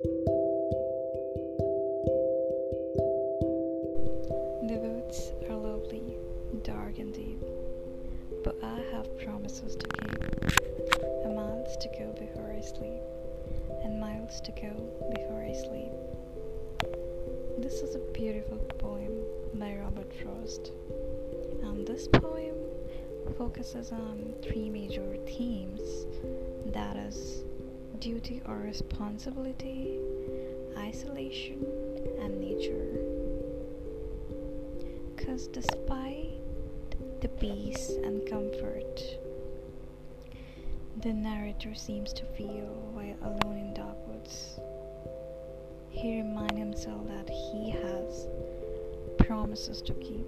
The woods are lovely, dark and deep, but I have promises to keep. A miles to go before I sleep, and miles to go before I sleep. This is a beautiful poem by Robert Frost, and this poem focuses on three major themes duty or responsibility, isolation, and nature. Because despite the peace and comfort the narrator seems to feel while alone in dark woods, he reminds himself that he has promises to keep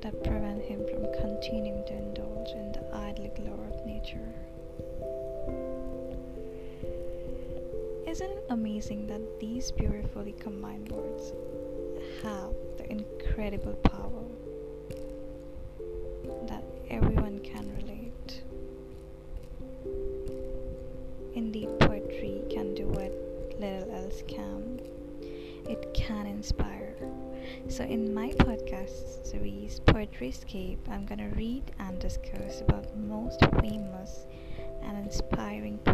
that prevent him from continuing to indulge in the idle glory of nature. Isn't it amazing that these beautifully combined words have the incredible power that everyone can relate? Indeed, poetry can do what little else can. It can inspire. So, in my podcast series, Poetry Escape, I'm gonna read and discuss about most famous inspiring